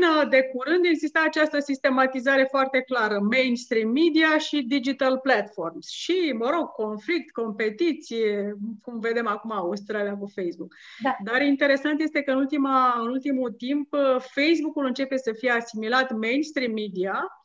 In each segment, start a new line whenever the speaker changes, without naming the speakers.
Până de curând exista această sistematizare foarte clară, mainstream media și digital platforms. Și, mă rog, conflict, competiție, cum vedem acum Australia cu Facebook. Da. Dar interesant este că în, ultima, în ultimul timp Facebook-ul începe să fie asimilat mainstream media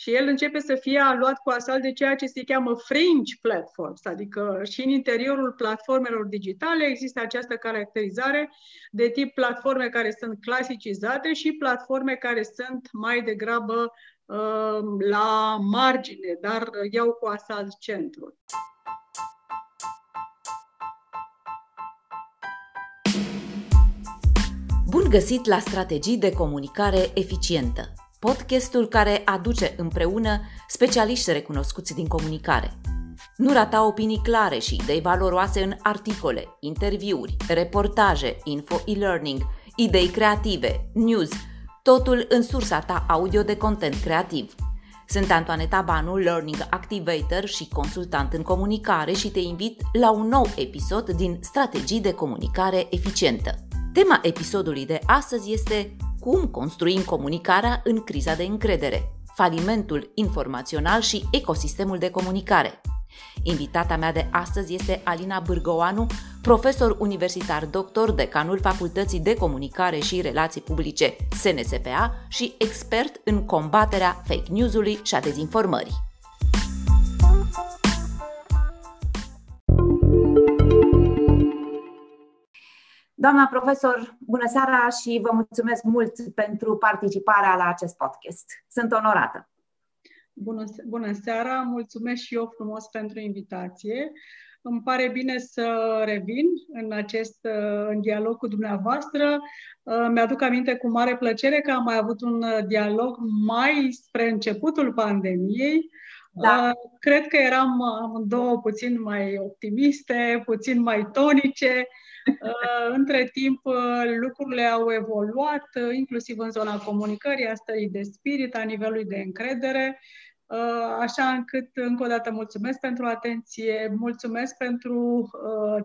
și el începe să fie luat cu asalt de ceea ce se cheamă fringe platforms, adică și în interiorul platformelor digitale există această caracterizare de tip platforme care sunt clasicizate și platforme care sunt mai degrabă uh, la margine, dar iau cu asalt centrul.
Bun găsit la strategii de comunicare eficientă! Podcastul care aduce împreună specialiști recunoscuți din comunicare. Nu rata opinii clare și idei valoroase în articole, interviuri, reportaje, info e-learning, idei creative, news, totul în sursa ta audio de content creativ. Sunt Antoaneta Banu, Learning Activator și consultant în comunicare și te invit la un nou episod din Strategii de comunicare eficientă. Tema episodului de astăzi este cum construim comunicarea în criza de încredere, falimentul informațional și ecosistemul de comunicare. Invitata mea de astăzi este Alina Bârgoanu, profesor universitar doctor, decanul Facultății de Comunicare și Relații Publice SNSPA și expert în combaterea fake news-ului și a dezinformării. Doamna profesor, bună seara și vă mulțumesc mult pentru participarea la acest podcast. Sunt onorată.
Bună, bună seara, mulțumesc și eu frumos pentru invitație. Îmi pare bine să revin în acest în dialog cu dumneavoastră. Mi-aduc aminte cu mare plăcere că am mai avut un dialog mai spre începutul pandemiei. Da. Cred că eram amândouă puțin mai optimiste, puțin mai tonice Uh, între timp, uh, lucrurile au evoluat, uh, inclusiv în zona comunicării, a stării de spirit, a nivelului de încredere, așa încât, încă o dată, mulțumesc pentru atenție, mulțumesc pentru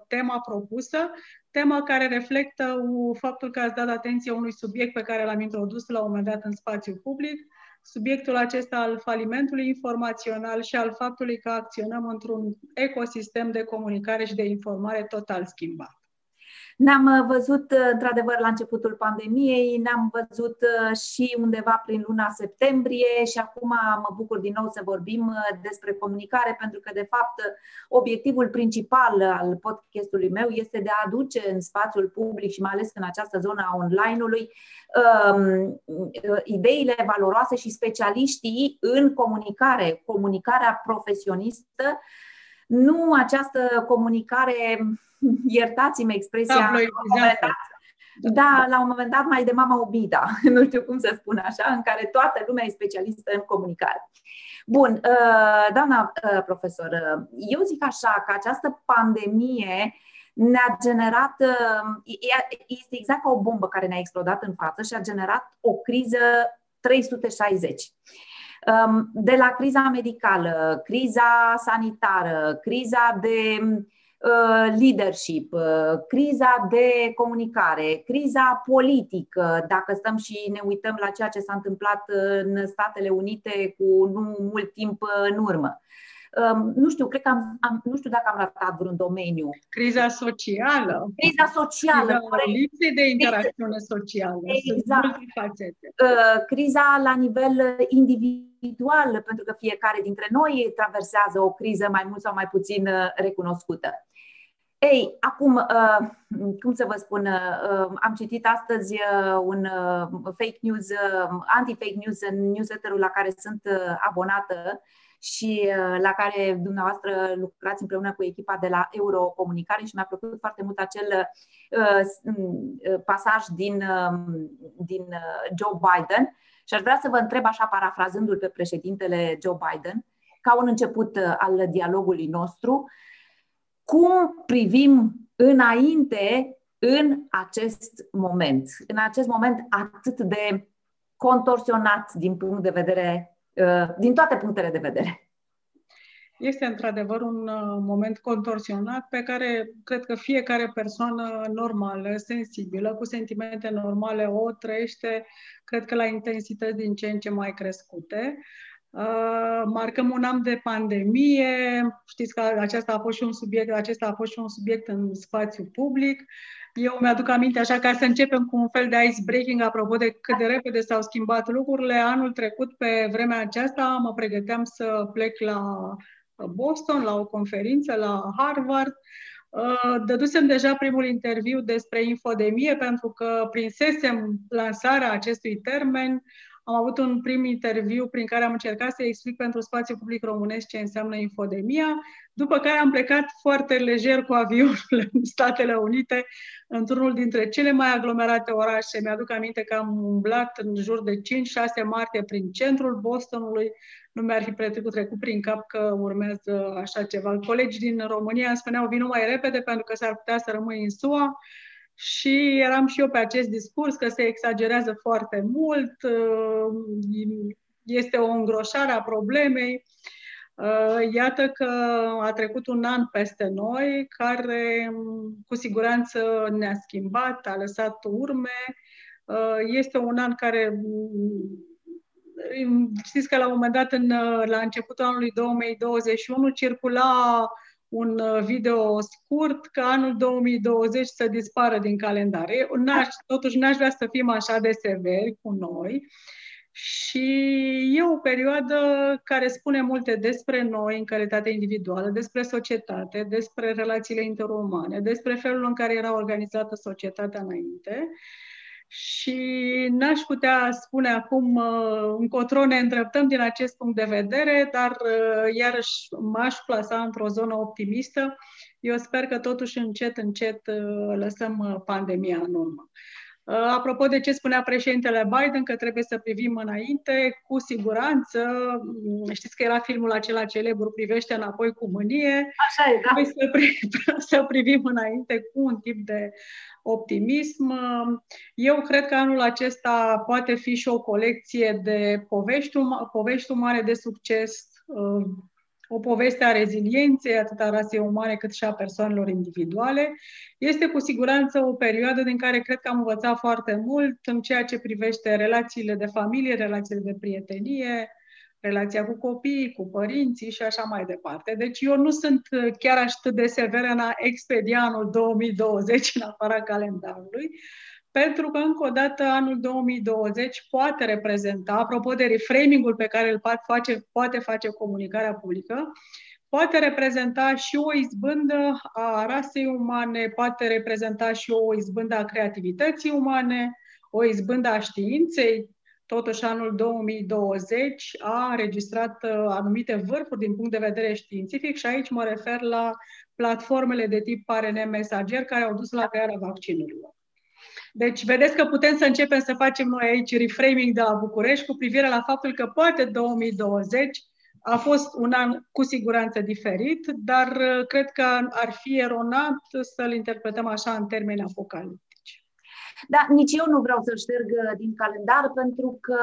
tema propusă, tema care reflectă faptul că ați dat atenție unui subiect pe care l-am introdus la un moment dat în spațiu public, subiectul acesta al falimentului informațional și al faptului că acționăm într-un ecosistem de comunicare și de informare total schimbat.
Ne-am uh, văzut, uh, într-adevăr, la începutul pandemiei, ne-am văzut uh, și undeva prin luna septembrie și acum mă bucur din nou să vorbim despre comunicare, pentru că, de fapt, obiectivul principal al podcastului meu este de a aduce în spațiul public și mai ales în această zonă a online-ului um, ideile valoroase și specialiștii în comunicare, comunicarea profesionistă, nu această comunicare iertați-mi expresia, la un moment dat, da, la un moment dat mai de mama obida, nu știu cum să spun așa, în care toată lumea e specialistă în comunicare. Bun, uh, doamna uh, profesor, uh, eu zic așa că această pandemie ne-a generat, este exact ca o bombă care ne-a explodat în față și a generat o criză 360 um, de la criza medicală, criza sanitară, criza de Uh, leadership, uh, criza de comunicare, criza politică, dacă stăm și ne uităm la ceea ce s-a întâmplat în Statele Unite cu nu mult timp în urmă. Um, nu știu, cred că am, am, nu știu dacă am ratat vreun domeniu.
Criza socială.
Criza socială.
Criza lipsei de interacțiune socială.
Exact. Uh, criza la nivel individual, pentru că fiecare dintre noi traversează o criză mai mult sau mai puțin recunoscută. Ei, acum, uh, cum să vă spun, uh, am citit astăzi uh, un fake news, anti-fake news în newsletterul la care sunt abonată și la care dumneavoastră lucrați împreună cu echipa de la Eurocomunicare și mi-a plăcut foarte mult acel pasaj din, din Joe Biden. Și aș vrea să vă întreb așa, parafrazându-l pe președintele Joe Biden, ca un început al dialogului nostru, cum privim înainte în acest moment, în acest moment atât de contorsionat din punct de vedere, uh, din toate punctele de vedere.
Este într-adevăr un uh, moment contorsionat pe care cred că fiecare persoană normală, sensibilă, cu sentimente normale o trăiește, cred că la intensități din ce în ce mai crescute. Uh, marcăm un an de pandemie, știți că acesta a fost și un subiect, acesta a fost și un subiect în spațiu public. Eu mi-aduc aminte, așa ca să începem cu un fel de ice breaking, apropo de cât de repede s-au schimbat lucrurile. Anul trecut, pe vremea aceasta, mă pregăteam să plec la Boston, la o conferință la Harvard. Uh, dădusem deja primul interviu despre infodemie, pentru că prinsesem lansarea acestui termen am avut un prim interviu prin care am încercat să explic pentru spațiul public românesc ce înseamnă infodemia, după care am plecat foarte lejer cu avionul în Statele Unite, într-unul dintre cele mai aglomerate orașe. Mi-aduc aminte că am umblat în jur de 5-6 martie prin centrul Bostonului. Nu mi-ar fi trecut, trecut prin cap că urmează așa ceva. Colegi din România îmi spuneau, vină mai repede pentru că s-ar putea să rămâi în SUA și eram și eu pe acest discurs că se exagerează foarte mult, uh, este o îngroșare a problemei. Uh, iată că a trecut un an peste noi, care um, cu siguranță ne-a schimbat, a lăsat urme. Uh, este un an care um, Știți că la un moment dat, în, la începutul anului 2021, circula un uh, video scurt că anul 2020 să dispară din calendar. Eu n-aș, totuși n-aș vrea să fim așa de severi cu noi și e o perioadă care spune multe despre noi în calitate individuală, despre societate, despre relațiile interumane, despre felul în care era organizată societatea înainte și n-aș putea spune acum uh, încotro ne îndreptăm din acest punct de vedere, dar uh, iarăși m-aș plasa într-o zonă optimistă. Eu sper că totuși încet, încet uh, lăsăm pandemia în urmă. Apropo de ce spunea președintele Biden, că trebuie să privim înainte, cu siguranță, mm, știți că era filmul acela celebru, privește înapoi cu mânie,
Așa e, da.
trebuie să, pri- să privim înainte cu un tip de optimism. Eu cred că anul acesta poate fi și o colecție de povești, um- povești umane de succes, uh, o poveste a rezilienței, atât a rasei umane cât și a persoanelor individuale. Este cu siguranță o perioadă din care cred că am învățat foarte mult în ceea ce privește relațiile de familie, relațiile de prietenie, relația cu copiii, cu părinții și așa mai departe. Deci eu nu sunt chiar atât de severă în a expedia anul 2020 în afara calendarului, pentru că, încă o dată, anul 2020 poate reprezenta, apropo de reframing-ul pe care îl poate face, poate face comunicarea publică, poate reprezenta și o izbândă a rasei umane, poate reprezenta și o izbândă a creativității umane, o izbândă a științei, Totuși, anul 2020 a înregistrat uh, anumite vârfuri din punct de vedere științific și aici mă refer la platformele de tip RNA mesager care au dus la crearea vaccinurilor. Deci, vedeți că putem să începem să facem noi aici reframing de la București cu privire la faptul că poate 2020 a fost un an cu siguranță diferit, dar uh, cred că ar fi eronat să-l interpretăm așa în termeni apocaliptici.
Dar nici eu nu vreau să-l șterg uh, din calendar, pentru că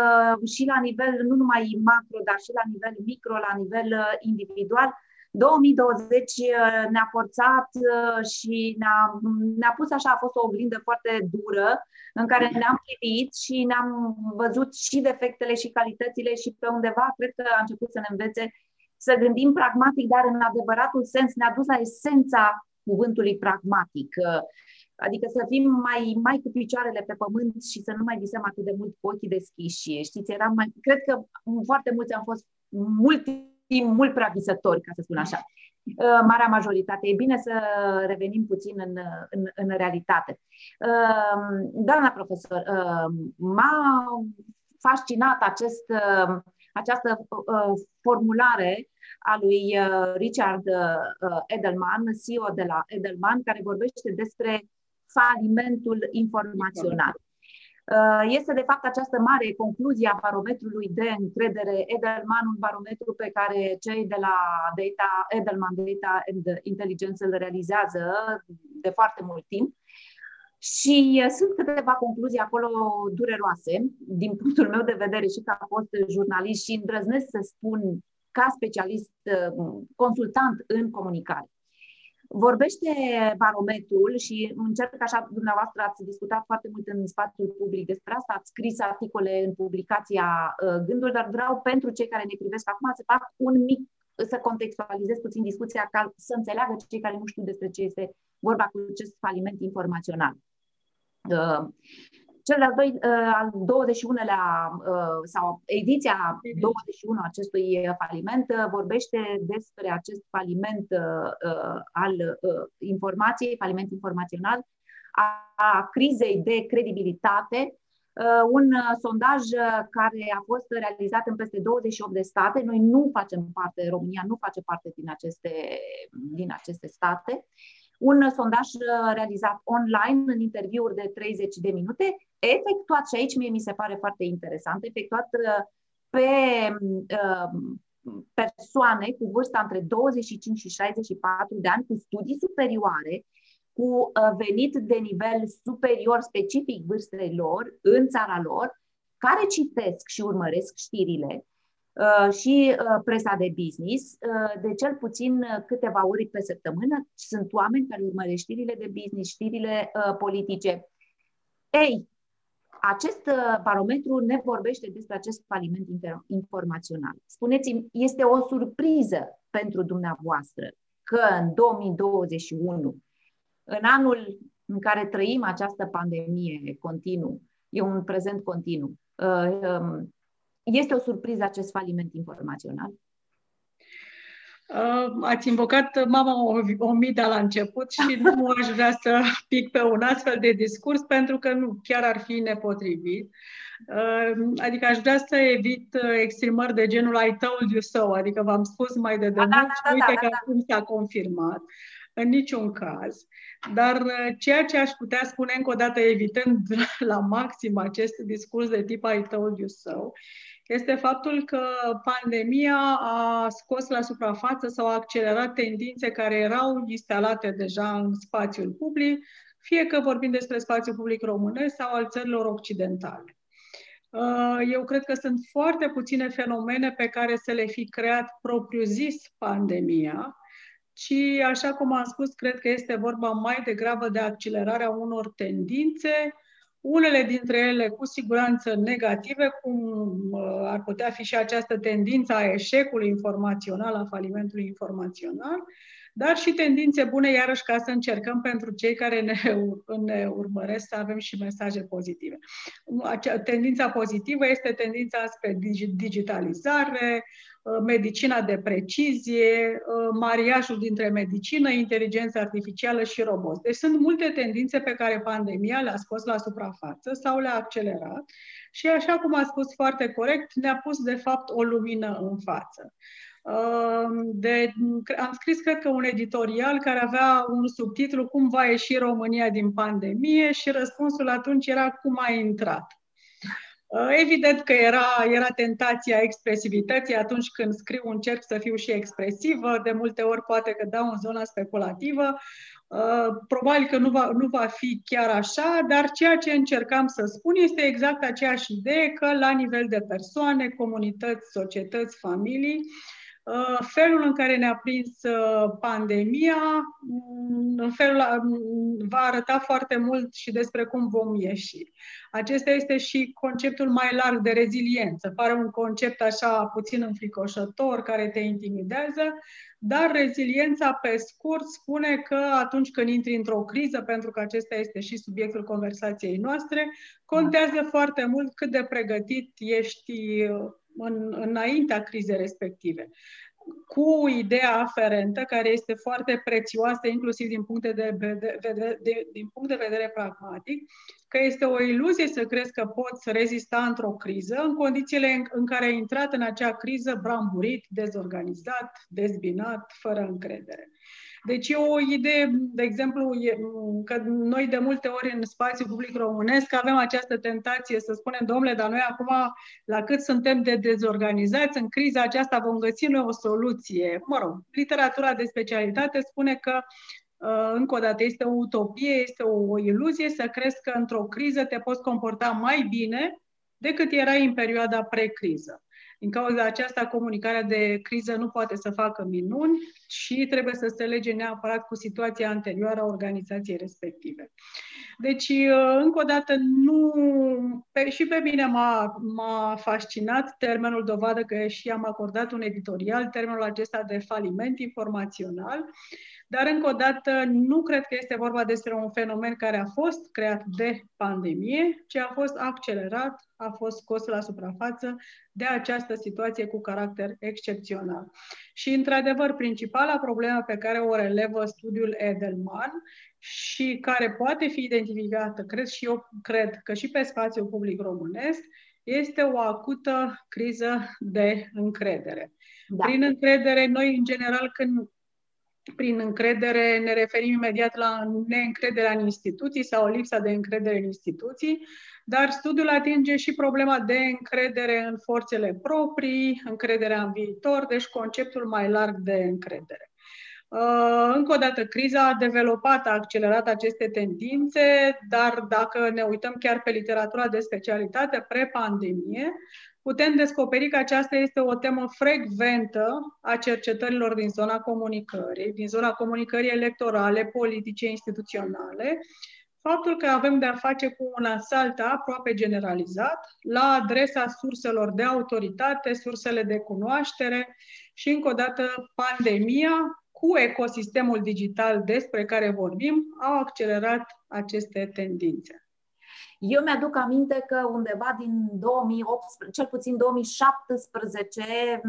și la nivel nu numai macro, dar și la nivel micro, la nivel uh, individual, 2020 uh, ne-a forțat și ne-a, ne-a pus așa, a fost o oglindă foarte dură în care ne-am privit și ne-am văzut și defectele și calitățile și pe undeva cred că a început să ne învețe să gândim pragmatic, dar în adevăratul sens ne-a dus la esența cuvântului pragmatic. Adică să fim mai, mai cu picioarele pe pământ și să nu mai visăm atât de mult cu ochii deschiși. Știți, eram mai, cred că foarte mulți am fost mult timp, mult prea visători, ca să spun așa. Uh, marea majoritate. E bine să revenim puțin în, în, în realitate. Uh, doamna profesor, uh, m-a fascinat acest, această formulare a lui Richard Edelman, CEO de la Edelman, care vorbește despre falimentul informațional. Uh, este de fapt această mare concluzie a barometrului de încredere Edelman, un barometru pe care cei de la Data, Edelman Data and Intelligence îl realizează de foarte mult timp. Și uh, sunt câteva concluzii acolo dureroase, din punctul meu de vedere și ca fost jurnalist și îndrăznesc să spun ca specialist consultant în comunicare. Vorbește barometrul și încerc așa, dumneavoastră ați discutat foarte mult în spațiul public despre asta, ați scris articole în publicația uh, Gândul, dar vreau pentru cei care ne privesc acum să fac un mic, să contextualizez puțin discuția ca să înțeleagă cei care nu știu despre ce este vorba cu acest faliment informațional. Uh, cel de-al doi, uh, al 21-lea uh, sau ediția 21 acestui faliment uh, vorbește despre acest faliment al informației, faliment informațional, a crizei de credibilitate, un sondaj care a fost realizat în peste 28 de state. Noi nu facem parte, România nu face parte din aceste, din aceste state. Un sondaj uh, realizat online în interviuri de 30 de minute, efectuat, și aici mie mi se pare foarte interesant, efectuat uh, pe uh, persoane cu vârsta între 25 și 64 de ani, cu studii superioare, cu venit de nivel superior specific vârstei lor în țara lor, care citesc și urmăresc știrile, Uh, și uh, presa de business, uh, de cel puțin câteva ori pe săptămână. Sunt oameni care urmăresc știrile de business, știrile politice. Ei, acest barometru ne vorbește despre acest faliment informațional. Spuneți-mi, este o surpriză pentru dumneavoastră că în 2021, în anul în care trăim această pandemie continuu, e un prezent continuu, um, este o surpriză acest faliment informațional?
Uh, ați invocat mama Omida la început și nu aș vrea să pic pe un astfel de discurs pentru că nu chiar ar fi nepotrivit. Uh, adică aș vrea să evit exprimări de genul I told you so, adică v-am spus mai de demult da, da, da, și uite da, da, că da. acum s-a confirmat. În niciun caz. Dar uh, ceea ce aș putea spune încă o dată, evitând la maxim acest discurs de tip I told you so, este faptul că pandemia a scos la suprafață sau a accelerat tendințe care erau instalate deja în spațiul public, fie că vorbim despre spațiul public românesc sau al țărilor occidentale. Uh, eu cred că sunt foarte puține fenomene pe care să le fi creat propriu-zis pandemia, ci, așa cum am spus, cred că este vorba mai degrabă de accelerarea unor tendințe unele dintre ele cu siguranță negative, cum uh, ar putea fi și această tendință a eșecului informațional, a falimentului informațional, dar și tendințe bune, iarăși, ca să încercăm pentru cei care ne, ne urmăresc să avem și mesaje pozitive. Tendința pozitivă este tendința spre digitalizare, Uh, medicina de precizie, uh, mariajul dintre medicină, inteligență artificială și roboți. Deci sunt multe tendințe pe care pandemia le-a scos la suprafață sau le-a accelerat și, așa cum a spus foarte corect, ne-a pus, de fapt, o lumină în față. Uh, de, am scris, cred că, un editorial care avea un subtitlu Cum va ieși România din pandemie și răspunsul atunci era Cum a intrat. Uh, evident că era, era tentația expresivității atunci când scriu, încerc să fiu și expresivă, de multe ori poate că dau în zona speculativă, uh, probabil că nu va, nu va fi chiar așa, dar ceea ce încercam să spun este exact aceeași idee că la nivel de persoane, comunități, societăți, familii, Uh, felul în care ne-a prins uh, pandemia, mm, în felul mm, va arăta foarte mult și despre cum vom ieși. Acesta este și conceptul mai larg de reziliență. Pare un concept așa puțin înfricoșător, care te intimidează, dar reziliența, pe scurt, spune că atunci când intri într-o criză, pentru că acesta este și subiectul conversației noastre, contează foarte mult cât de pregătit ești uh, în, înaintea crizei respective cu ideea aferentă, care este foarte prețioasă, inclusiv din punct de, vedere, de, de, din punct de vedere pragmatic, că este o iluzie să crezi că poți rezista într-o criză în condițiile în, în care ai intrat în acea criză bramburit, dezorganizat, dezbinat, fără încredere. Deci e o idee, de exemplu, e, că noi de multe ori în spațiul public românesc avem această tentație să spunem, domnule, dar noi acum, la cât suntem de dezorganizați, în criza aceasta vom găsi noi o soluție. Mă rog, literatura de specialitate spune că uh, încă o dată, este o utopie, este o, iluzie să crezi că într-o criză te poți comporta mai bine decât erai în perioada pre-criză. Din cauza aceasta, comunicarea de criză nu poate să facă minuni și trebuie să se lege neapărat cu situația anterioară a organizației respective. Deci, uh, încă o dată, nu, pe, și pe mine m-a, m-a fascinat termenul dovadă că și am acordat un editorial, termenul acesta de faliment informațional, dar, încă o dată, nu cred că este vorba despre un fenomen care a fost creat de pandemie, ci a fost accelerat, a fost scos la suprafață de această situație cu caracter excepțional. Și, într-adevăr, principala problemă pe care o relevă studiul Edelman și care poate fi identificată, cred și eu, cred că și pe spațiul public românesc, este o acută criză de încredere. Da. Prin încredere, noi, în general, când prin încredere ne referim imediat la neîncrederea în instituții sau lipsa de încredere în instituții, dar studiul atinge și problema de încredere în forțele proprii, încrederea în viitor, deci conceptul mai larg de încredere. Uh, încă o dată, criza a developat, a accelerat aceste tendințe, dar dacă ne uităm chiar pe literatura de specialitate pre-pandemie, putem descoperi că aceasta este o temă frecventă a cercetărilor din zona comunicării, din zona comunicării electorale, politice, instituționale, faptul că avem de a face cu un asalt aproape generalizat la adresa surselor de autoritate, sursele de cunoaștere și, încă o dată, pandemia cu ecosistemul digital despre care vorbim au accelerat aceste tendințe.
Eu mi-aduc aminte că undeva din 2018, cel puțin 2017,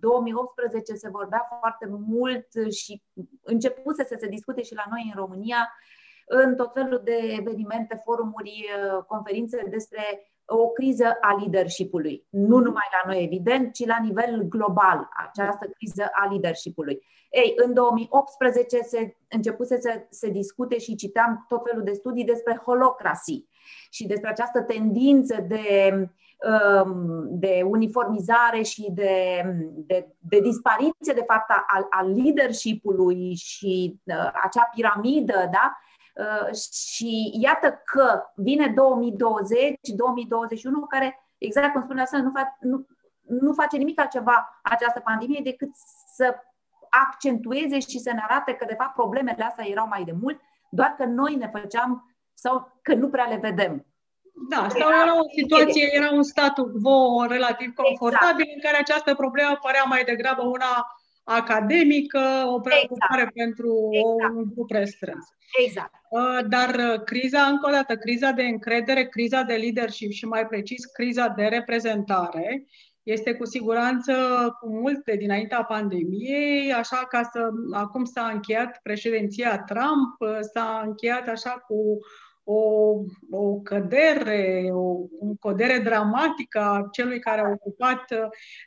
2018 se vorbea foarte mult și începuse să se discute și la noi în România în tot felul de evenimente, forumuri, conferințe despre o criză a leadership-ului. Nu numai la noi, evident, ci la nivel global, această criză a leadership-ului. Ei, în 2018 se începuse să se discute și citeam tot felul de studii despre holocracy și despre această tendință de, um, de uniformizare și de, de, de dispariție, de fapt, al, al leadership-ului și uh, acea piramidă, da? Uh, și iată că vine 2020, 2021, care, exact cum spunea să nu, fa- nu, nu face nimic altceva această pandemie decât să accentueze și să ne arate că, de fapt, problemele astea erau mai de mult, doar că noi ne făceam sau că nu prea le vedem.
Da, sau era o situație, era un status quo relativ confortabil exact. în care această problemă părea mai degrabă una academică, o preocupare exact. pentru exact. un grup restrâns.
Exact.
Uh, dar uh, criza, încă o dată, criza de încredere, criza de leadership și mai precis criza de reprezentare este cu siguranță cu multe dinaintea pandemiei, așa ca să acum s-a încheiat președinția Trump, uh, s-a încheiat așa cu o, o cădere, o, o cădere dramatică a celui care a ocupat,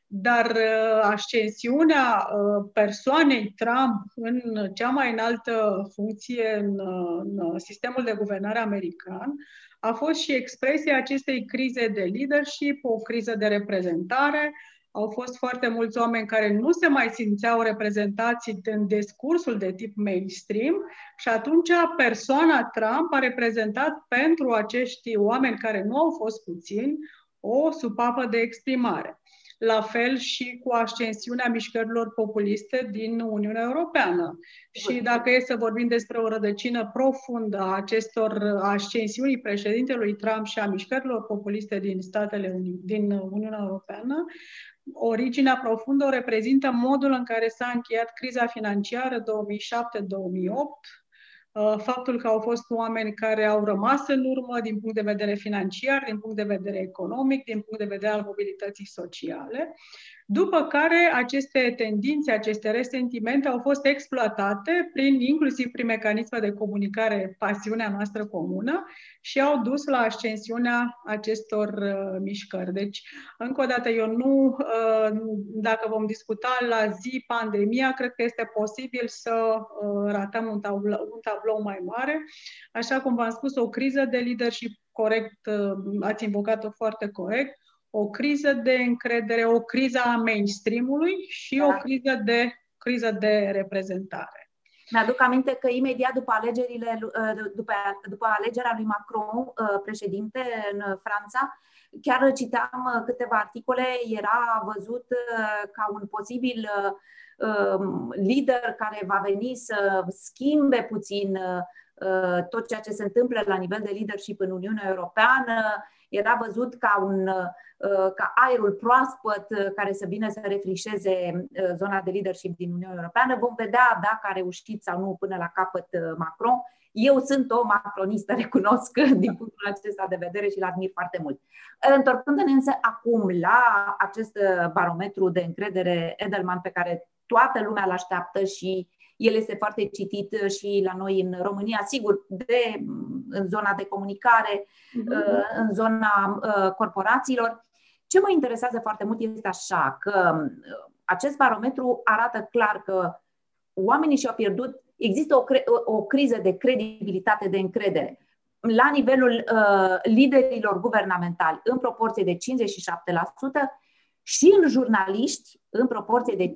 dar uh, ascensiunea uh, persoanei Trump în cea mai înaltă funcție în, în sistemul de guvernare american a fost și expresia acestei crize de leadership, o criză de reprezentare, au fost foarte mulți oameni care nu se mai simțeau reprezentați în discursul de tip mainstream și atunci persoana Trump a reprezentat pentru acești oameni care nu au fost puțini o supapă de exprimare. La fel și cu ascensiunea mișcărilor populiste din Uniunea Europeană. Și dacă e să vorbim despre o rădăcină profundă a acestor ascensiunii președintelui Trump și a mișcărilor populiste din Statele Unite, din Uniunea Europeană, originea profundă o reprezintă modul în care s-a încheiat criza financiară 2007-2008, uh, faptul că au fost oameni care au rămas în urmă din punct de vedere financiar, din punct de vedere economic, din punct de vedere al mobilității sociale după care aceste tendințe, aceste resentimente au fost exploatate prin, inclusiv prin mecanisme de comunicare, pasiunea noastră comună și au dus la ascensiunea acestor uh, mișcări. Deci, încă o dată, eu nu, uh, dacă vom discuta la zi pandemia, cred că este posibil să uh, ratăm un tablou, un tablou mai mare. Așa cum v-am spus, o criză de leadership corect, uh, ați invocat-o foarte corect, o criză de încredere, o criză a mainstream-ului și da. o criză de, criză de reprezentare.
Mi-aduc aminte că imediat după alegerile, după, după alegerea lui Macron, președinte în Franța, chiar citeam câteva articole, era văzut ca un posibil um, lider care va veni să schimbe puțin tot ceea ce se întâmplă la nivel de leadership în Uniunea Europeană, era văzut ca, un, uh, ca aerul proaspăt uh, care să vină să refrișeze uh, zona de leadership din Uniunea Europeană. Vom vedea dacă a reușit sau nu până la capăt Macron. Eu sunt o macronistă, recunosc, din punctul acesta de vedere și îl admir foarte mult. Întorcându-ne însă acum la acest barometru de încredere Edelman pe care toată lumea îl așteaptă și el este foarte citit uh, și la noi în România, sigur, de, mm, în zona de comunicare, uh-huh. în zona uh, corporațiilor. Ce mă interesează foarte mult este așa, că mm, acest barometru arată clar că oamenii și-au pierdut, există o, cre- o criză de credibilitate, de încredere la nivelul uh, liderilor guvernamentali în proporție de 57% și în jurnaliști în proporție de 59%.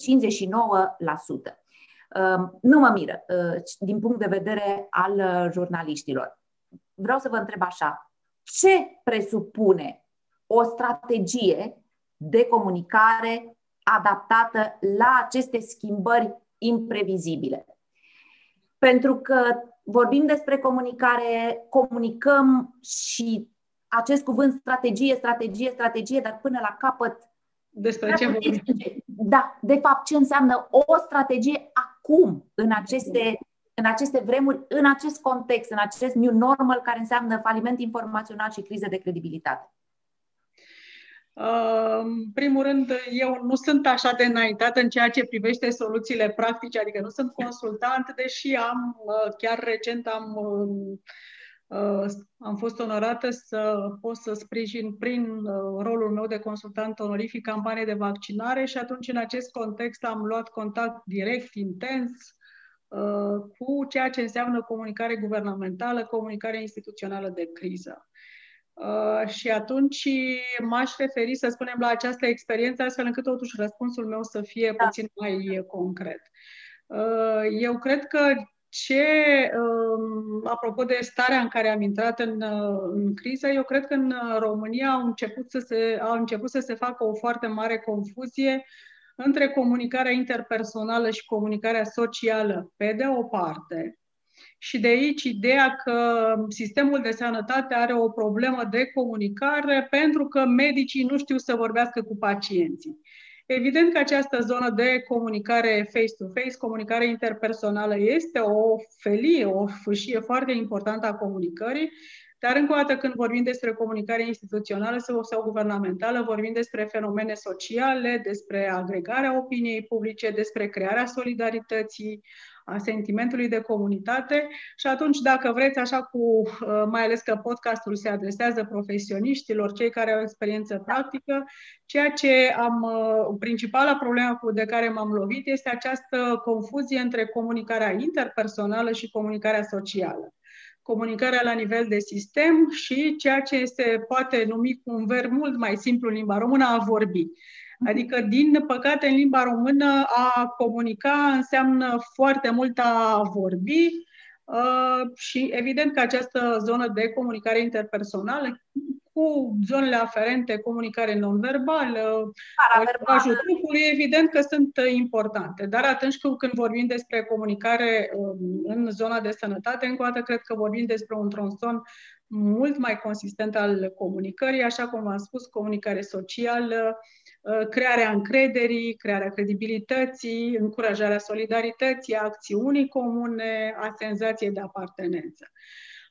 Ehm, nu mă miră eh, din punct de vedere al eh, jurnaliștilor. Vreau să vă întreb așa, ce presupune o strategie de comunicare adaptată la aceste schimbări imprevizibile? Pentru că vorbim despre comunicare, comunicăm și acest cuvânt strategie, strategie, strategie, dar până la capăt
despre ce vorbim.
Da, de fapt, ce înseamnă o strategie acum, în aceste, în aceste vremuri, în acest context, în acest new normal care înseamnă faliment informațional și criză de credibilitate?
În primul rând, eu nu sunt așa de înaintată în ceea ce privește soluțiile practice, adică nu sunt consultant, deși am, chiar recent am, am fost onorată să pot să sprijin prin rolul meu de consultant onorific campanie de vaccinare și atunci în acest context am luat contact direct, intens, cu ceea ce înseamnă comunicare guvernamentală, comunicare instituțională de criză. Uh, și atunci m-aș referi, să spunem, la această experiență, astfel încât totuși răspunsul meu să fie da. puțin mai concret. Uh, eu cred că ce, um, apropo de starea în care am intrat în, uh, în criză, eu cred că în România au început să se, au început să se facă o foarte mare confuzie între comunicarea interpersonală și comunicarea socială, pe de o parte, și de aici ideea că sistemul de sănătate are o problemă de comunicare pentru că medicii nu știu să vorbească cu pacienții. Evident că această zonă de comunicare face-to-face, comunicare interpersonală, este o felie, o fâșie foarte importantă a comunicării, dar încă o dată când vorbim despre comunicare instituțională sau guvernamentală, vorbim despre fenomene sociale, despre agregarea opiniei publice, despre crearea solidarității, a sentimentului de comunitate și atunci, dacă vreți, așa cu, uh, mai ales că podcastul se adresează profesioniștilor, cei care au experiență practică, ceea ce am, uh, principala problemă de care m-am lovit este această confuzie între comunicarea interpersonală și comunicarea socială comunicarea la nivel de sistem și ceea ce este poate numi cu un verb mult mai simplu în limba română, a vorbi. Adică, din păcate, în limba română, a comunica înseamnă foarte mult a vorbi uh, și evident că această zonă de comunicare interpersonală cu zonele aferente, comunicare non-verbală, limbajul trupului, evident că sunt importante. Dar atunci când vorbim despre comunicare um, în zona de sănătate, încă o dată cred că vorbim despre un tronson mult mai consistent al comunicării, așa cum am spus, comunicare socială, Uh, crearea încrederii, crearea credibilității, încurajarea solidarității, a acțiunii comune, a senzației de apartenență.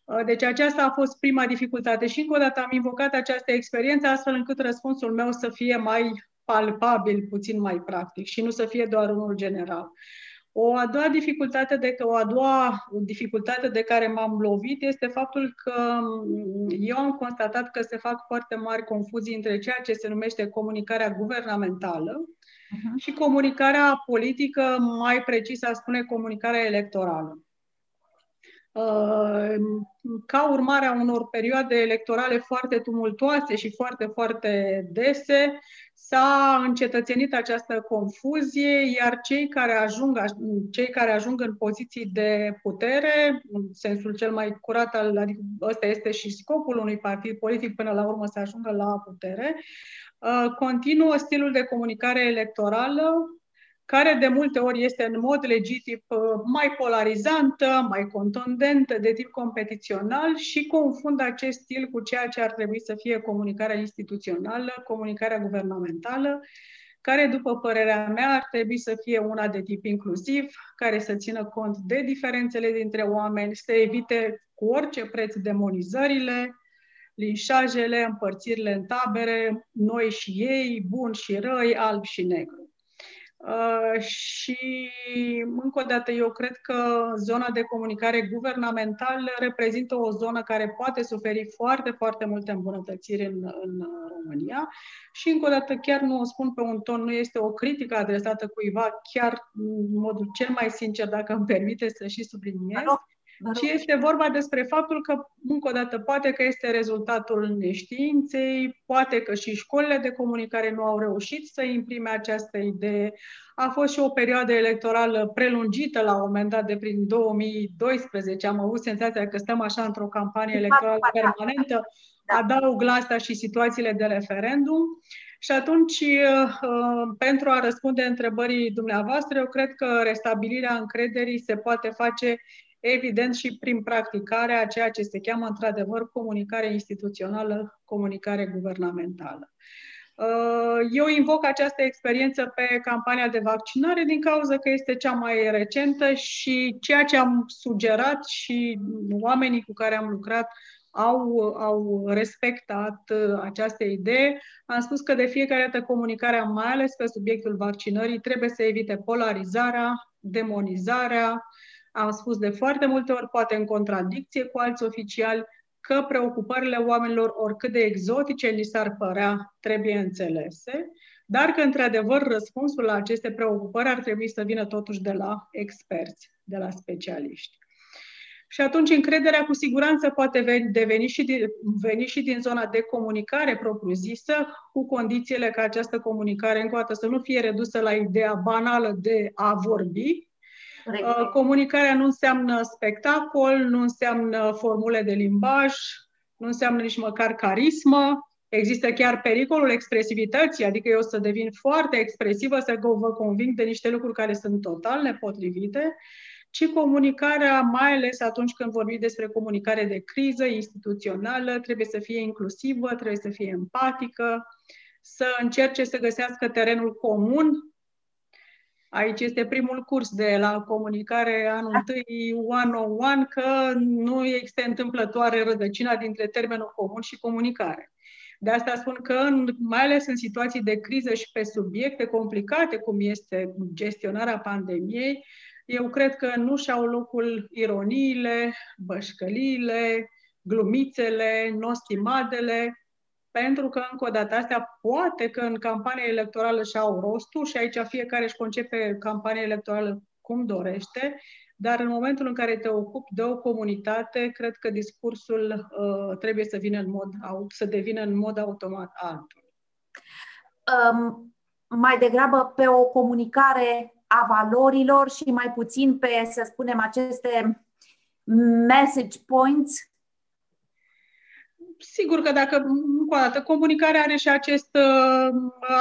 Uh, deci aceasta a fost prima dificultate și încă o dată am invocat această experiență astfel încât răspunsul meu să fie mai palpabil, puțin mai practic și nu să fie doar unul general. O a doua dificultate de, o a doua dificultate de care m-am lovit este faptul că mm, eu am constatat că se fac foarte mari confuzii între ceea ce se numește comunicarea guvernamentală uh-huh. și comunicarea politică, mai precis a spune comunicarea electorală. Ca urmare a unor perioade electorale foarte tumultoase și foarte, foarte dese, s-a încetățenit această confuzie, iar cei care ajung, cei care ajung în poziții de putere, în sensul cel mai curat, al, adică ăsta este și scopul unui partid politic până la urmă să ajungă la putere, uh, continuă stilul de comunicare electorală care de multe ori este în mod legitim uh, mai polarizantă, mai contundentă, de tip competițional și confundă acest stil cu ceea ce ar trebui să fie comunicarea instituțională, comunicarea guvernamentală, care, după părerea mea, ar trebui să fie una de tip inclusiv, care să țină cont de diferențele dintre oameni, să evite cu orice preț demonizările, linșajele, împărțirile în tabere, noi și ei, bun și răi, alb și negru. Uh, și, încă o dată, eu cred că zona de comunicare guvernamentală reprezintă o zonă care poate suferi foarte, foarte multe îmbunătățiri în, în România. Și, încă o dată, chiar nu o spun pe un ton, nu este o critică adresată cuiva, chiar în modul cel mai sincer, dacă îmi permite să și subliniez. Și este vorba despre faptul că, încă o dată, poate că este rezultatul neștiinței, poate că și școlile de comunicare nu au reușit să imprime această idee. A fost și o perioadă electorală prelungită la un moment dat, de prin 2012. Am avut senzația că stăm așa într-o campanie electorală permanentă. Da. Adaug la asta și situațiile de referendum. Și atunci, uh, pentru a răspunde întrebării dumneavoastră, eu cred că restabilirea încrederii se poate face evident și prin practicarea a ceea ce se cheamă într-adevăr comunicare instituțională, comunicare guvernamentală. Uh, eu invoc această experiență pe campania de vaccinare din cauza că este cea mai recentă și ceea ce am sugerat și oamenii cu care am lucrat au, au respectat uh, această idee. Am spus că de fiecare dată comunicarea, mai ales pe subiectul vaccinării, trebuie să evite polarizarea, demonizarea, am spus de foarte multe ori, poate în contradicție cu alți oficiali, că preocupările oamenilor, oricât de exotice li s-ar părea, trebuie înțelese, dar că, într-adevăr, răspunsul la aceste preocupări ar trebui să vină totuși de la experți, de la specialiști. Și atunci încrederea cu siguranță poate veni, deveni și din, veni și din zona de comunicare propriu-zisă, cu condițiile ca această comunicare, încă o dată, să nu fie redusă la ideea banală de a vorbi, Uh, comunicarea nu înseamnă spectacol, nu înseamnă formule de limbaj, nu înseamnă nici măcar carismă. Există chiar pericolul expresivității, adică eu să devin foarte expresivă, să vă conving de niște lucruri care sunt total nepotrivite, ci comunicarea, mai ales atunci când vorbim despre comunicare de criză instituțională, trebuie să fie inclusivă, trebuie să fie empatică, să încerce să găsească terenul comun Aici este primul curs de la comunicare anul da. întâi one-on-one, că nu este întâmplătoare rădăcina dintre termenul comun și comunicare. De asta spun că, mai ales în situații de criză și pe subiecte complicate, cum este gestionarea pandemiei, eu cred că nu și-au locul ironiile, bășcăliile, glumițele, nostimadele, pentru că, încă o dată, astea poate că în campania electorală și-au rostul și aici fiecare își concepe campania electorală cum dorește, dar în momentul în care te ocupi de o comunitate, cred că discursul uh, trebuie să vină în mod, să devină în mod automat altul.
Um, mai degrabă pe o comunicare a valorilor și mai puțin pe, să spunem, aceste message points
sigur că dacă, încă o dată, comunicarea are și acest uh,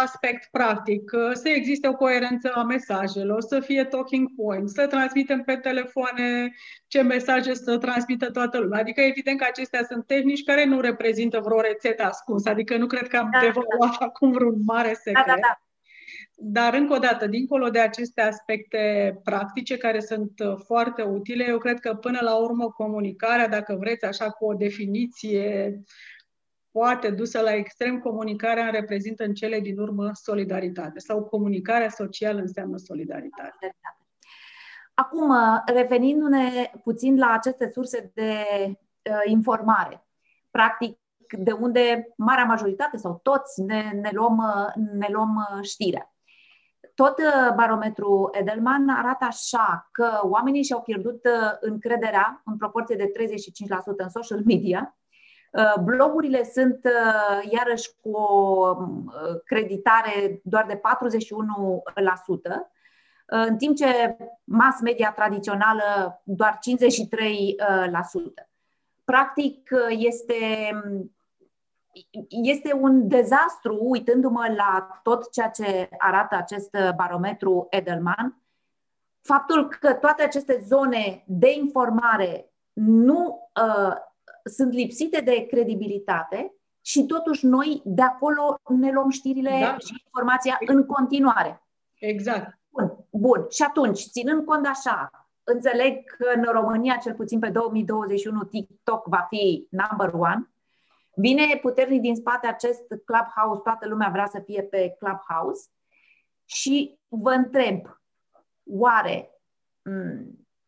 aspect practic, uh, să existe o coerență a mesajelor, să fie talking points, să transmitem pe telefoane ce mesaje să transmită toată lumea. Adică, evident că acestea sunt tehnici care nu reprezintă vreo rețetă ascunsă, adică nu cred că am da, devaluat da. acum vreun mare secret. Da, da, da. Dar, încă o dată, dincolo de aceste aspecte practice care sunt uh, foarte utile, eu cred că până la urmă comunicarea, dacă vreți așa cu o definiție poate dusă la extrem, comunicarea reprezintă în cele din urmă solidaritate. Sau comunicarea socială înseamnă solidaritate.
Acum, uh, revenindu-ne puțin la aceste surse de uh, informare, practic de unde marea majoritate sau toți ne, ne luăm, uh, ne luăm știrea tot uh, barometrul Edelman arată așa că oamenii și-au pierdut uh, încrederea în proporție de 35% în social media. Blogurile sunt iarăși cu o creditare doar de 41%, în timp ce mass media tradițională doar 53%. Practic, este este un dezastru, uitându-mă la tot ceea ce arată acest barometru Edelman, faptul că toate aceste zone de informare nu uh, sunt lipsite de credibilitate și totuși noi de acolo ne luăm știrile da. și informația în continuare.
Exact.
Bun, bun. Și atunci, ținând cont de așa, înțeleg că în România, cel puțin pe 2021, TikTok va fi number one, Vine puternic din spate acest Clubhouse, toată lumea vrea să fie pe Clubhouse. Și vă întreb, oare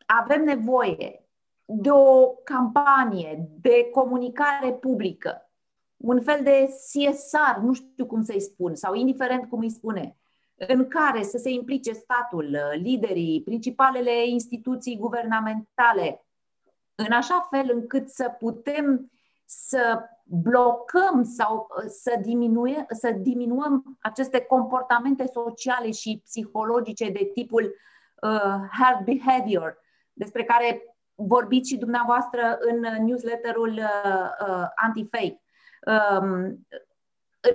avem nevoie de o campanie de comunicare publică, un fel de CSR, nu știu cum să-i spun, sau indiferent cum îi spune, în care să se implice statul, liderii, principalele instituții guvernamentale, în așa fel încât să putem să blocăm sau uh, să, diminue, să diminuăm aceste comportamente sociale și psihologice de tipul uh, hard behavior, despre care vorbiți și dumneavoastră în newsletterul uh, uh, Anti-Fake. Um,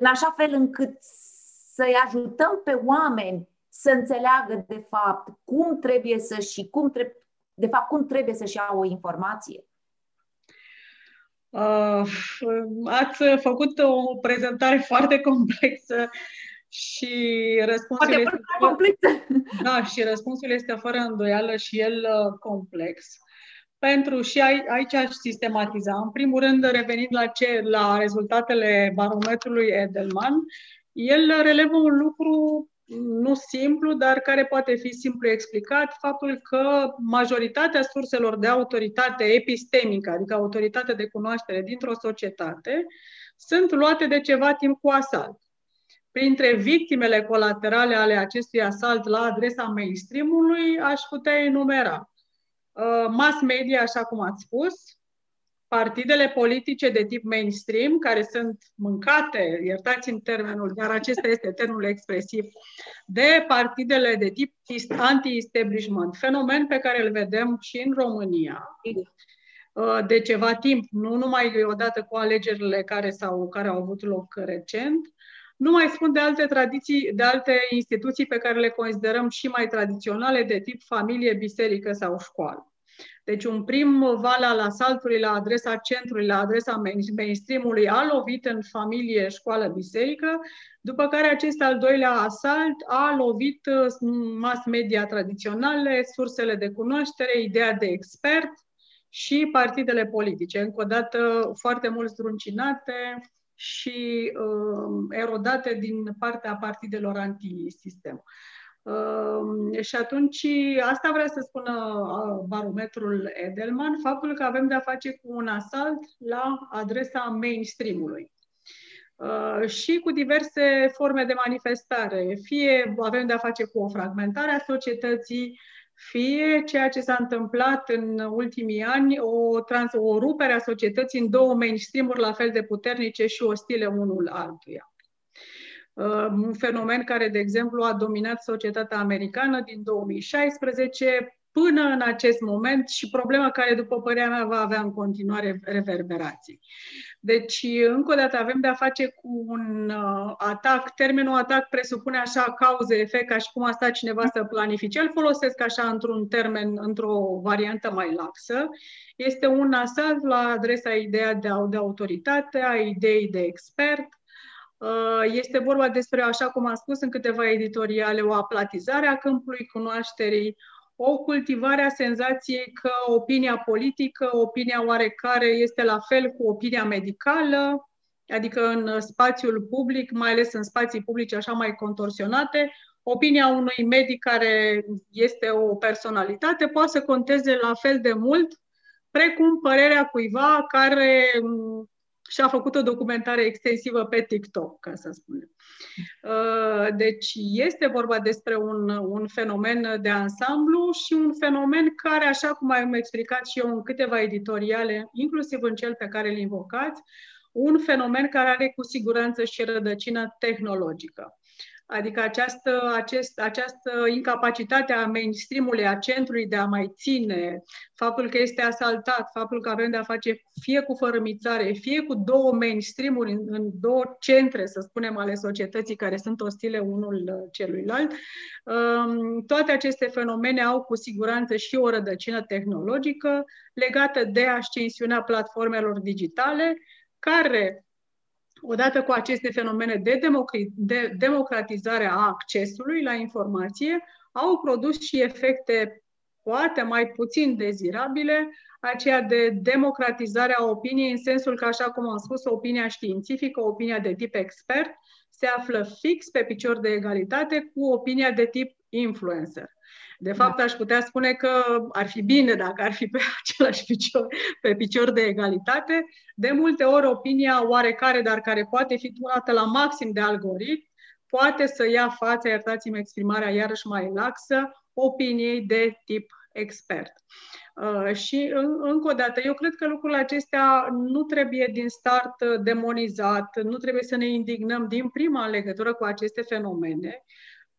în așa fel încât să-i ajutăm pe oameni să înțeleagă de fapt cum trebuie să și cum trebuie, de fapt cum trebuie să-și iau o informație.
Uh, ați făcut o prezentare foarte complexă și răspunsul
este complex.
Da, și răspunsul este fără îndoială și el uh, complex. Pentru și aici aș sistematiza. În primul rând, revenind la ce la rezultatele barometrului Edelman, el relevă un lucru nu simplu, dar care poate fi simplu explicat, faptul că majoritatea surselor de autoritate epistemică, adică autoritate de cunoaștere dintr-o societate, sunt luate de ceva timp cu asalt. Printre victimele colaterale ale acestui asalt la adresa mainstream-ului, aș putea enumera uh, mass media, așa cum ați spus, partidele politice de tip mainstream, care sunt mâncate, iertați-mi termenul, dar acesta este termenul expresiv, de partidele de tip anti-establishment, fenomen pe care îl vedem și în România uh, de ceva timp, nu numai odată cu alegerile care, sau care au avut loc recent, nu mai spun de alte tradiții, de alte instituții pe care le considerăm și mai tradiționale, de tip familie, biserică sau școală. Deci un prim val al asaltului la adresa centrului, la adresa mainstream-ului a lovit în familie, școală, biserică, după care acest al doilea asalt a lovit uh, mass media tradiționale, sursele de cunoaștere, ideea de expert și partidele politice. Încă o dată foarte mult zdruncinate și uh, erodate din partea partidelor antisistem. Ehm, și atunci asta vrea să spună barometrul Edelman, faptul că avem de-a face cu un asalt la adresa mainstream-ului. Uh, și cu diverse forme de manifestare. Fie avem de-a face cu o fragmentare a societății, fie ceea ce s-a întâmplat în ultimii ani, o, trans- o rupere a societății în două mainstream-uri la fel de puternice și ostile unul altuia. Uh, un fenomen care, de exemplu, a dominat societatea americană din 2016 până în acest moment și problema care, după părerea mea, va avea în continuare reverberații. Deci, încă o dată, avem de-a face cu un uh, atac. Termenul atac presupune așa cauze-efect, ca și cum a stat cineva să planifice. Îl folosesc așa într-un termen, într-o variantă mai laxă. Este un asalt la adresa ideea de, de autoritate, a ideii de expert, Uh, este vorba despre, așa cum am spus în câteva editoriale, o aplatizare a câmpului cunoașterii, o cultivare a senzației că opinia politică, opinia oarecare este la fel cu opinia medicală, adică în spațiul public, mai ales în spații publice așa mai contorsionate, opinia unui medic care este o personalitate poate să conteze la fel de mult precum părerea cuiva care și a făcut o documentare extensivă pe TikTok, ca să spunem. Uh, deci este vorba despre un, un fenomen de ansamblu și un fenomen care, așa cum am explicat și eu în câteva editoriale, inclusiv în cel pe care îl invocați, un fenomen care are cu siguranță și rădăcină tehnologică. Adică această, acest, această incapacitate a mainstream-ului, a centrului de a mai ține, faptul că este asaltat, faptul că avem de a face fie cu fărămițare, fie cu două mainstream-uri în, în două centre, să spunem, ale societății care sunt ostile unul celuilalt, um, toate aceste fenomene au cu siguranță și o rădăcină tehnologică legată de ascensiunea platformelor digitale, care odată cu aceste fenomene de, de democratizare a accesului la informație, au produs și efecte poate mai puțin dezirabile, aceea de democratizare a opiniei, în sensul că, așa cum am spus, opinia științifică, opinia de tip expert, se află fix pe picior de egalitate cu opinia de tip influencer. De fapt, aș putea spune că ar fi bine dacă ar fi pe același picior, pe picior de egalitate. De multe ori, opinia oarecare, dar care poate fi turată la maxim de algoritm, poate să ia față, iertați-mi exprimarea iarăși mai laxă, opiniei de tip expert. Uh, și încă o dată, eu cred că lucrurile acestea nu trebuie din start demonizat, nu trebuie să ne indignăm din prima în legătură cu aceste fenomene,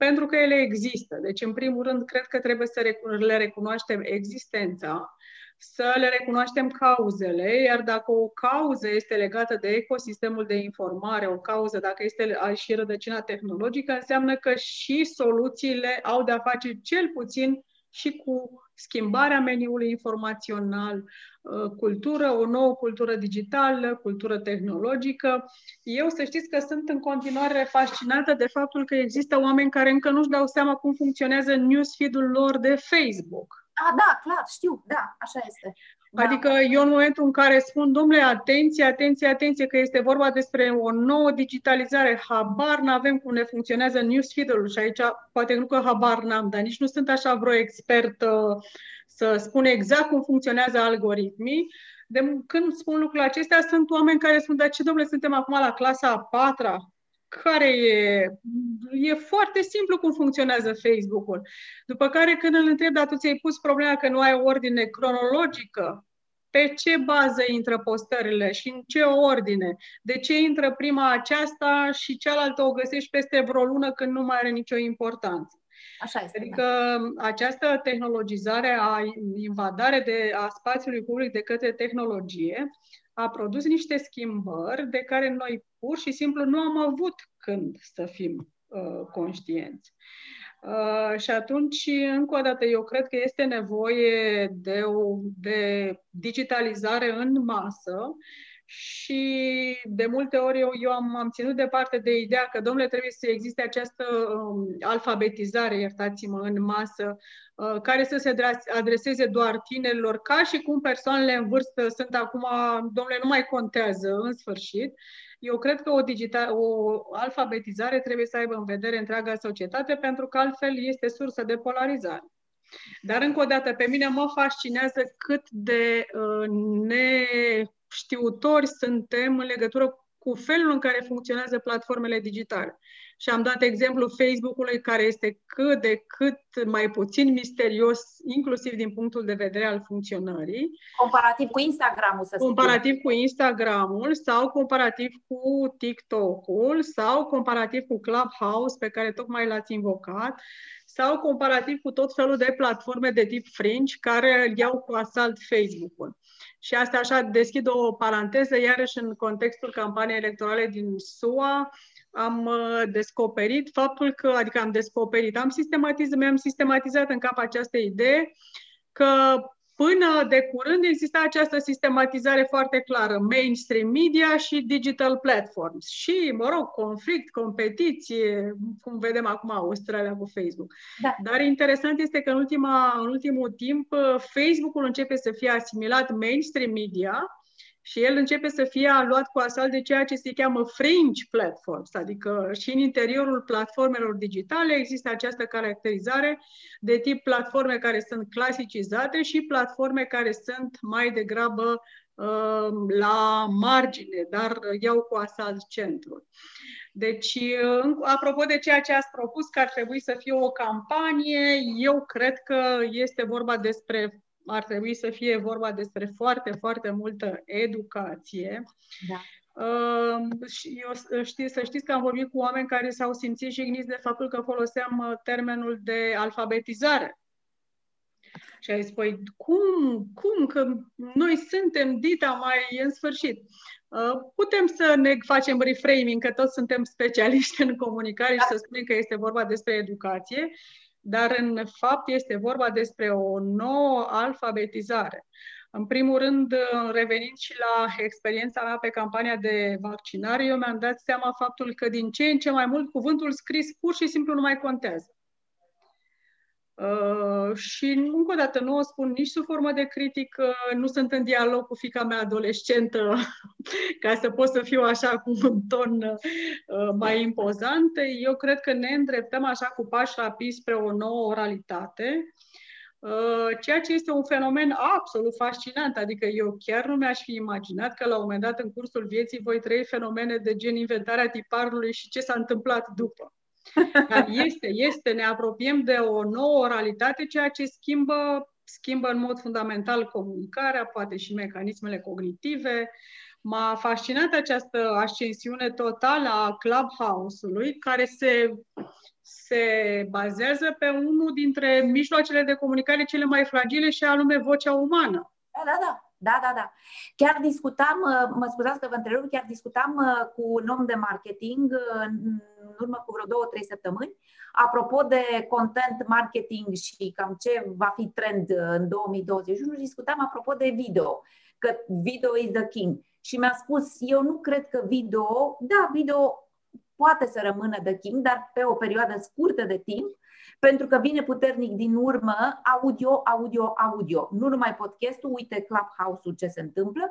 pentru că ele există. Deci, în primul rând, cred că trebuie să le recunoaștem existența, să le recunoaștem cauzele, iar dacă o cauză este legată de ecosistemul de informare, o cauză dacă este și rădăcina tehnologică, înseamnă că și soluțiile au de-a face cel puțin și cu schimbarea meniului informațional, uh, cultură, o nouă cultură digitală, cultură tehnologică. Eu să știți că sunt în continuare fascinată de faptul că există oameni care încă nu-și dau seama cum funcționează newsfeed-ul lor de Facebook.
Ah, da, clar, știu, da, așa este.
Da. Adică eu în momentul în care spun, domnule, atenție, atenție, atenție, că este vorba despre o nouă digitalizare, habar n-avem cum ne funcționează newsfeed-ul și aici poate nu că habar n-am, dar nici nu sunt așa vreo expert uh, să spun exact cum funcționează algoritmii. De când spun lucrurile acestea, sunt oameni care spun, dar ce domnule, suntem acum la clasa a patra, care e, e foarte simplu cum funcționează Facebook-ul. După care când îl întreb, dar tu ți-ai pus problema că nu ai o ordine cronologică, pe ce bază intră postările și în ce ordine, de ce intră prima aceasta și cealaltă o găsești peste vreo lună când nu mai are nicio importanță.
Așa este.
Adică da. această tehnologizare, a invadare de, a spațiului public de către tehnologie, a produs niște schimbări de care noi pur și simplu nu am avut când să fim uh, conștienți. Uh, și atunci, încă o dată, eu cred că este nevoie de, o, de digitalizare în masă și de multe ori eu, eu am, am ținut departe de ideea că, domnule, trebuie să existe această um, alfabetizare, iertați-mă, în masă, uh, care să se adreseze doar tinerilor, ca și cum persoanele în vârstă sunt acum, domnule, nu mai contează, în sfârșit. Eu cred că o, digital, o alfabetizare trebuie să aibă în vedere întreaga societate, pentru că altfel este sursă de polarizare. Dar, încă o dată, pe mine mă fascinează cât de uh, ne știutori suntem în legătură cu felul în care funcționează platformele digitale. Și am dat exemplu Facebook-ului, care este cât de cât mai puțin misterios, inclusiv din punctul de vedere al funcționării.
Comparativ cu Instagramul, să
Comparativ spune. cu Instagramul sau comparativ cu TikTok-ul sau comparativ cu Clubhouse, pe care tocmai l-ați invocat, sau comparativ cu tot felul de platforme de tip fringe care îl iau cu asalt Facebook-ul. Și asta așa deschid o paranteză, iarăși în contextul campaniei electorale din SUA, am uh, descoperit faptul că, adică am descoperit, am sistematizat, mi-am sistematizat în cap această idee că Până de curând exista această sistematizare foarte clară, mainstream media și digital platforms. Și, mă rog, conflict, competiție, cum vedem acum Australia cu Facebook. Da. Dar interesant este că în, ultima, în ultimul timp Facebook-ul începe să fie asimilat mainstream media și el începe să fie luat cu asalt de ceea ce se cheamă fringe platforms, adică și în interiorul platformelor digitale există această caracterizare de tip platforme care sunt clasicizate și platforme care sunt mai degrabă la margine, dar iau cu asalt centrul. Deci, apropo de ceea ce ați propus că ar trebui să fie o campanie, eu cred că este vorba despre ar trebui să fie vorba despre foarte, foarte multă educație. Da. Uh, și eu știu, să știți că am vorbit cu oameni care s-au simțit jigniți de faptul că foloseam uh, termenul de alfabetizare. Și ai zis, păi cum, cum, că noi suntem dita mai în sfârșit. Uh, putem să ne facem reframing, că toți suntem specialiști în comunicare și să spunem că este vorba despre educație, dar în fapt este vorba despre o nouă alfabetizare. În primul rând, revenind și la experiența mea pe campania de vaccinare, eu mi-am dat seama faptul că din ce în ce mai mult cuvântul scris pur și simplu nu mai contează. Uh, și încă o dată nu o spun nici sub formă de critică, nu sunt în dialog cu fica mea adolescentă ca să pot să fiu așa cu un ton uh, mai impozant. Eu cred că ne îndreptăm așa cu pași rapizi spre o nouă oralitate, uh, ceea ce este un fenomen absolut fascinant. Adică eu chiar nu mi-aș fi imaginat că la un moment dat în cursul vieții voi trăi fenomene de gen inventarea tiparului și ce s-a întâmplat după. Dar este, este, ne apropiem de o nouă oralitate, ceea ce schimbă, schimbă în mod fundamental comunicarea, poate și mecanismele cognitive. M-a fascinat această ascensiune totală a Clubhouse-ului, care se, se bazează pe unul dintre mijloacele de comunicare cele mai fragile și anume vocea umană.
Da, da, da. Da, da, da. Chiar discutam, mă scuzați că vă întrerup, chiar discutam uh, cu un om de marketing uh, în urmă cu vreo două, trei săptămâni, apropo de content marketing și cam ce va fi trend uh, în 2021, discutam apropo de video, că video is the king. Și mi-a spus, eu nu cred că video, da, video poate să rămână the king, dar pe o perioadă scurtă de timp, pentru că vine puternic din urmă audio, audio, audio. Nu numai podcastul, uite Clubhouse-ul ce se întâmplă,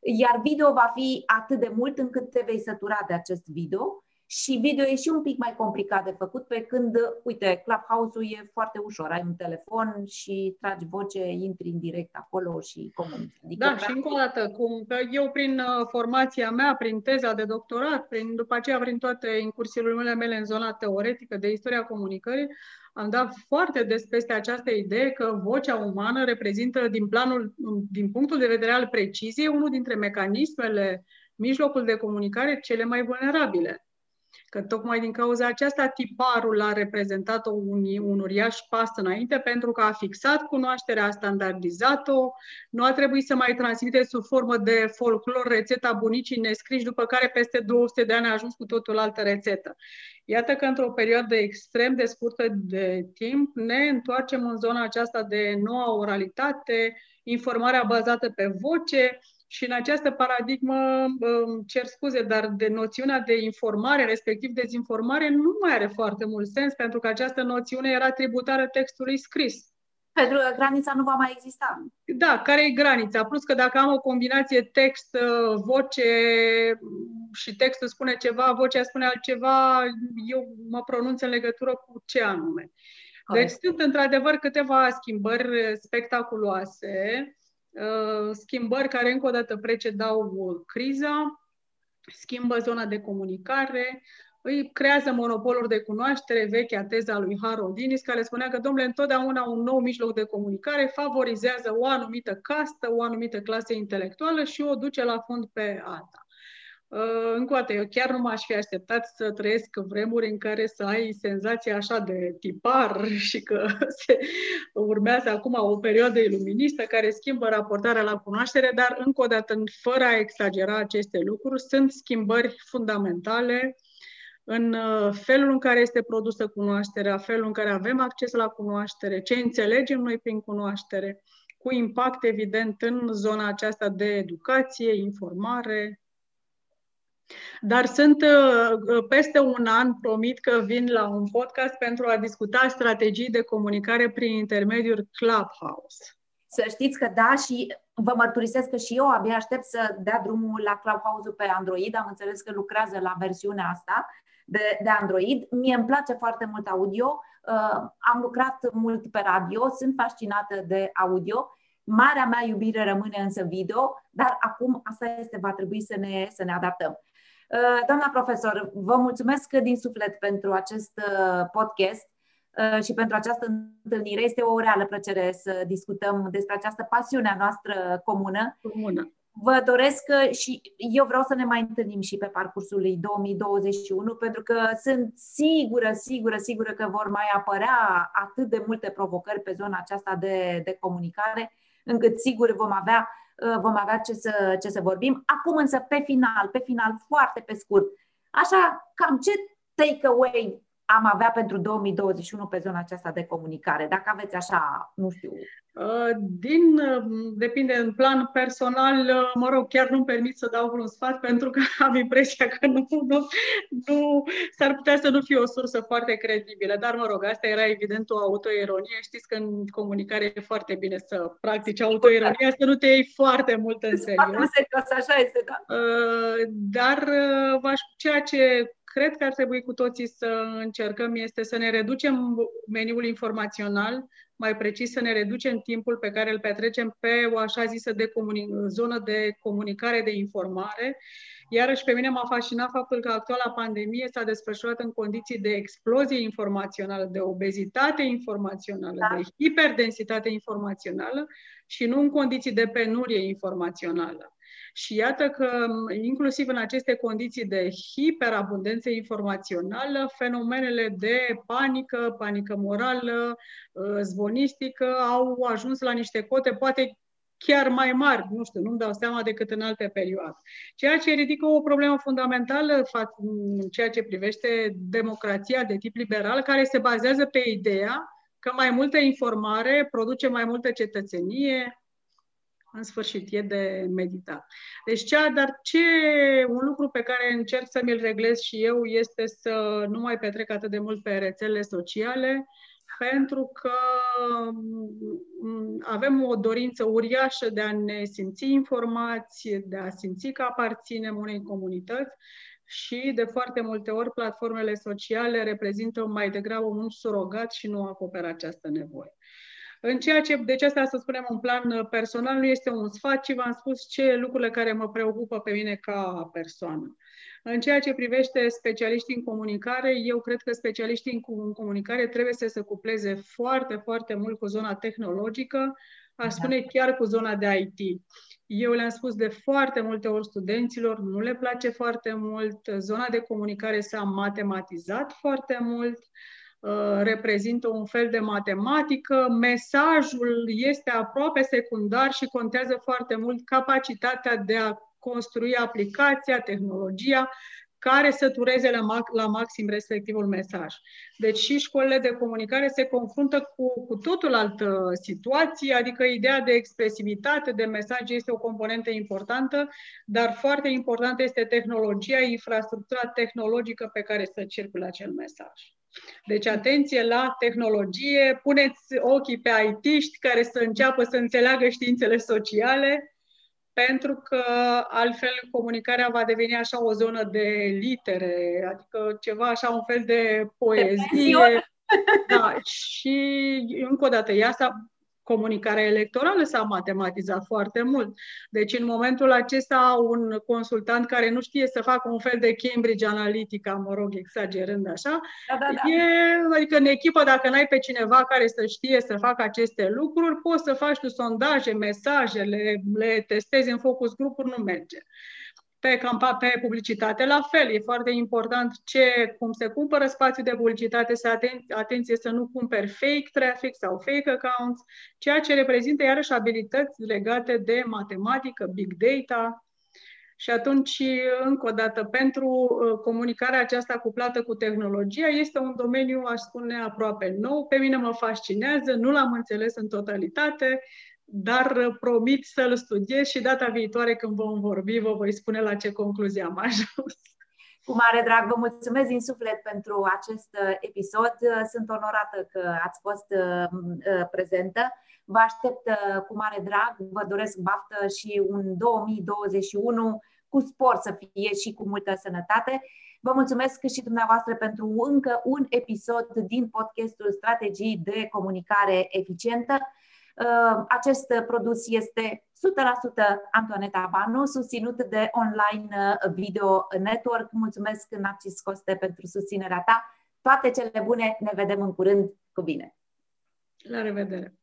iar video va fi atât de mult încât te vei sătura de acest video și video e și un pic mai complicat de făcut, pe când, uite, Clubhouse-ul e foarte ușor. Ai un telefon și tragi voce, intri în direct acolo și comunici.
Adică, da, practic... și încă o dată, cum că eu prin uh, formația mea, prin teza de doctorat, prin, după aceea prin toate incursiunile mele în zona teoretică de istoria comunicării, am dat foarte des peste această idee că vocea umană reprezintă, din, planul, din punctul de vedere al preciziei, unul dintre mecanismele, mijlocul de comunicare cele mai vulnerabile. Că tocmai din cauza aceasta tiparul a reprezentat un, un uriaș pas înainte pentru că a fixat cunoașterea, a standardizat-o, nu a trebuit să mai transmite sub formă de folclor rețeta bunicii nescriși, după care peste 200 de ani a ajuns cu totul altă rețetă. Iată că într-o perioadă extrem de scurtă de timp ne întoarcem în zona aceasta de noua oralitate, informarea bazată pe voce, și în această paradigmă, cer scuze, dar de noțiunea de informare, respectiv dezinformare, nu mai are foarte mult sens, pentru că această noțiune era tributară textului scris.
Pentru că granița nu va mai exista.
Da, care e granița? Plus că dacă am o combinație text-voce și textul spune ceva, vocea spune altceva, eu mă pronunț în legătură cu ce anume. Deci sunt într-adevăr câteva schimbări spectaculoase Uh, schimbări care încă o dată precedau criza, schimbă zona de comunicare, îi creează monopoluri de cunoaștere, vechea teza lui Harold Innis, care spunea că, domnule, întotdeauna un nou mijloc de comunicare favorizează o anumită castă, o anumită clasă intelectuală și o duce la fund pe alta. Uh, încă o dată, eu chiar nu m-aș fi așteptat să trăiesc vremuri în care să ai senzația așa de tipar și că se urmează acum o perioadă iluministă care schimbă raportarea la cunoaștere, dar încă o dată, fără a exagera aceste lucruri, sunt schimbări fundamentale în uh, felul în care este produsă cunoașterea, felul în care avem acces la cunoaștere, ce înțelegem noi prin cunoaștere, cu impact evident în zona aceasta de educație, informare, dar sunt uh, peste un an promit că vin la un podcast pentru a discuta strategii de comunicare prin intermediul Clubhouse.
Să știți că da și vă mărturisesc că și eu abia aștept să dea drumul la Clubhouse pe Android. Am înțeles că lucrează la versiunea asta de, de Android. Mie îmi place foarte mult audio. Uh, am lucrat mult pe radio, sunt fascinată de audio Marea mea iubire rămâne însă video, dar acum asta este, va trebui să ne, să ne adaptăm. Doamna profesor, vă mulțumesc din suflet pentru acest podcast și pentru această întâlnire. Este o reală plăcere să discutăm despre această pasiune a noastră comună.
comună.
Vă doresc și eu vreau să ne mai întâlnim și pe parcursul lui 2021 pentru că sunt sigură, sigură, sigură că vor mai apărea atât de multe provocări pe zona aceasta de, de comunicare încât sigur vom avea, vom avea ce, să, ce să vorbim. Acum însă pe final, pe final, foarte pe scurt, așa cam ce take-away am avea pentru 2021 pe zona aceasta de comunicare? Dacă aveți așa, nu știu.
Uh, din, uh, depinde, în plan personal, uh, mă rog, chiar nu-mi permit să dau vreun sfat pentru că am impresia că nu, nu, nu s-ar putea să nu fie o sursă foarte credibilă, dar mă rog, asta era evident o autoironie. Știți că în comunicare e foarte bine să practici autoironia, să nu te iei foarte mult în serios.
serios, așa este, da.
Dar ceea ce cred că ar trebui cu toții să încercăm este să ne reducem meniul informațional, mai precis să ne reducem timpul pe care îl petrecem pe o așa zisă de comuni- zonă de comunicare, de informare. Iarăși pe mine m-a fascinat faptul că actuala pandemie s-a desfășurat în condiții de explozie informațională, de obezitate informațională, da. de hiperdensitate informațională și nu în condiții de penurie informațională. Și iată că, inclusiv în aceste condiții de hiperabundență informațională, fenomenele de panică, panică morală, ă, zvonistică, au ajuns la niște cote poate chiar mai mari, nu știu, nu-mi dau seama decât în alte perioade. Ceea ce ridică o problemă fundamentală în ceea ce privește democrația de tip liberal, care se bazează pe ideea că mai multă informare produce mai multă cetățenie, în sfârșit, e de meditat. Deci, cea, dar ce un lucru pe care încerc să mi-l reglez și eu este să nu mai petrec atât de mult pe rețelele sociale, pentru că mm, avem o dorință uriașă de a ne simți informați, de a simți că aparținem unei comunități și de foarte multe ori platformele sociale reprezintă mai degrabă un surogat și nu acoperă această nevoie. În ceea ce, deci asta să spunem în plan uh, personal, nu este un sfat, ci v-am spus ce lucrurile care mă preocupă pe mine ca persoană. În ceea ce privește specialiștii în comunicare, eu cred că specialiștii în comunicare trebuie să se cupleze foarte, foarte mult cu zona tehnologică, aș da. spune chiar cu zona de IT. Eu le-am spus de foarte multe ori studenților, nu le place foarte mult, zona de comunicare s-a matematizat foarte mult, Uh, reprezintă un fel de matematică, mesajul este aproape secundar și contează foarte mult capacitatea de a construi aplicația, tehnologia, care să tureze la, mac- la maxim respectivul mesaj. Deci și școlile de comunicare se confruntă cu, cu totul altă situație, adică ideea de expresivitate, de mesaj este o componentă importantă, dar foarte importantă este tehnologia, infrastructura tehnologică pe care să circule acel mesaj. Deci atenție la tehnologie, puneți ochii pe IT-ști care să înceapă să înțeleagă științele sociale, pentru că altfel comunicarea va deveni așa o zonă de litere, adică ceva așa un fel de poezie. Da, și încă o dată, ea s-a comunicarea electorală s-a matematizat foarte mult. Deci în momentul acesta un consultant care nu știe să facă un fel de Cambridge Analytica, mă rog, exagerând așa, da, da, da. E, adică în echipă dacă n-ai pe cineva care să știe să facă aceste lucruri, poți să faci tu sondaje, mesaje, le, le testezi în focus grupuri, nu merge pe, campa- pe publicitate. La fel, e foarte important ce, cum se cumpără spațiu de publicitate, să aten- atenție să nu cumperi fake traffic sau fake accounts, ceea ce reprezintă iarăși abilități legate de matematică, big data. Și atunci, încă o dată, pentru uh, comunicarea aceasta cuplată cu tehnologia, este un domeniu, aș spune, aproape nou. Pe mine mă fascinează, nu l-am înțeles în totalitate, dar uh, promit să-l studiez și data viitoare când vom vorbi vă voi spune la ce concluzie am ajuns.
Cu mare drag, vă mulțumesc din suflet pentru acest uh, episod. Uh, sunt onorată că ați fost prezentă. Vă aștept cu mare drag, vă doresc baftă și un 2021 cu spor să fie și cu multă sănătate. Vă mulțumesc și dumneavoastră pentru încă un episod din podcastul Strategii de Comunicare Eficientă. Acest produs este 100% Antoaneta Banu, susținut de Online Video Network. Mulțumesc, Narcis Coste, pentru susținerea ta. Toate cele bune, ne vedem în curând. Cu bine!
La revedere!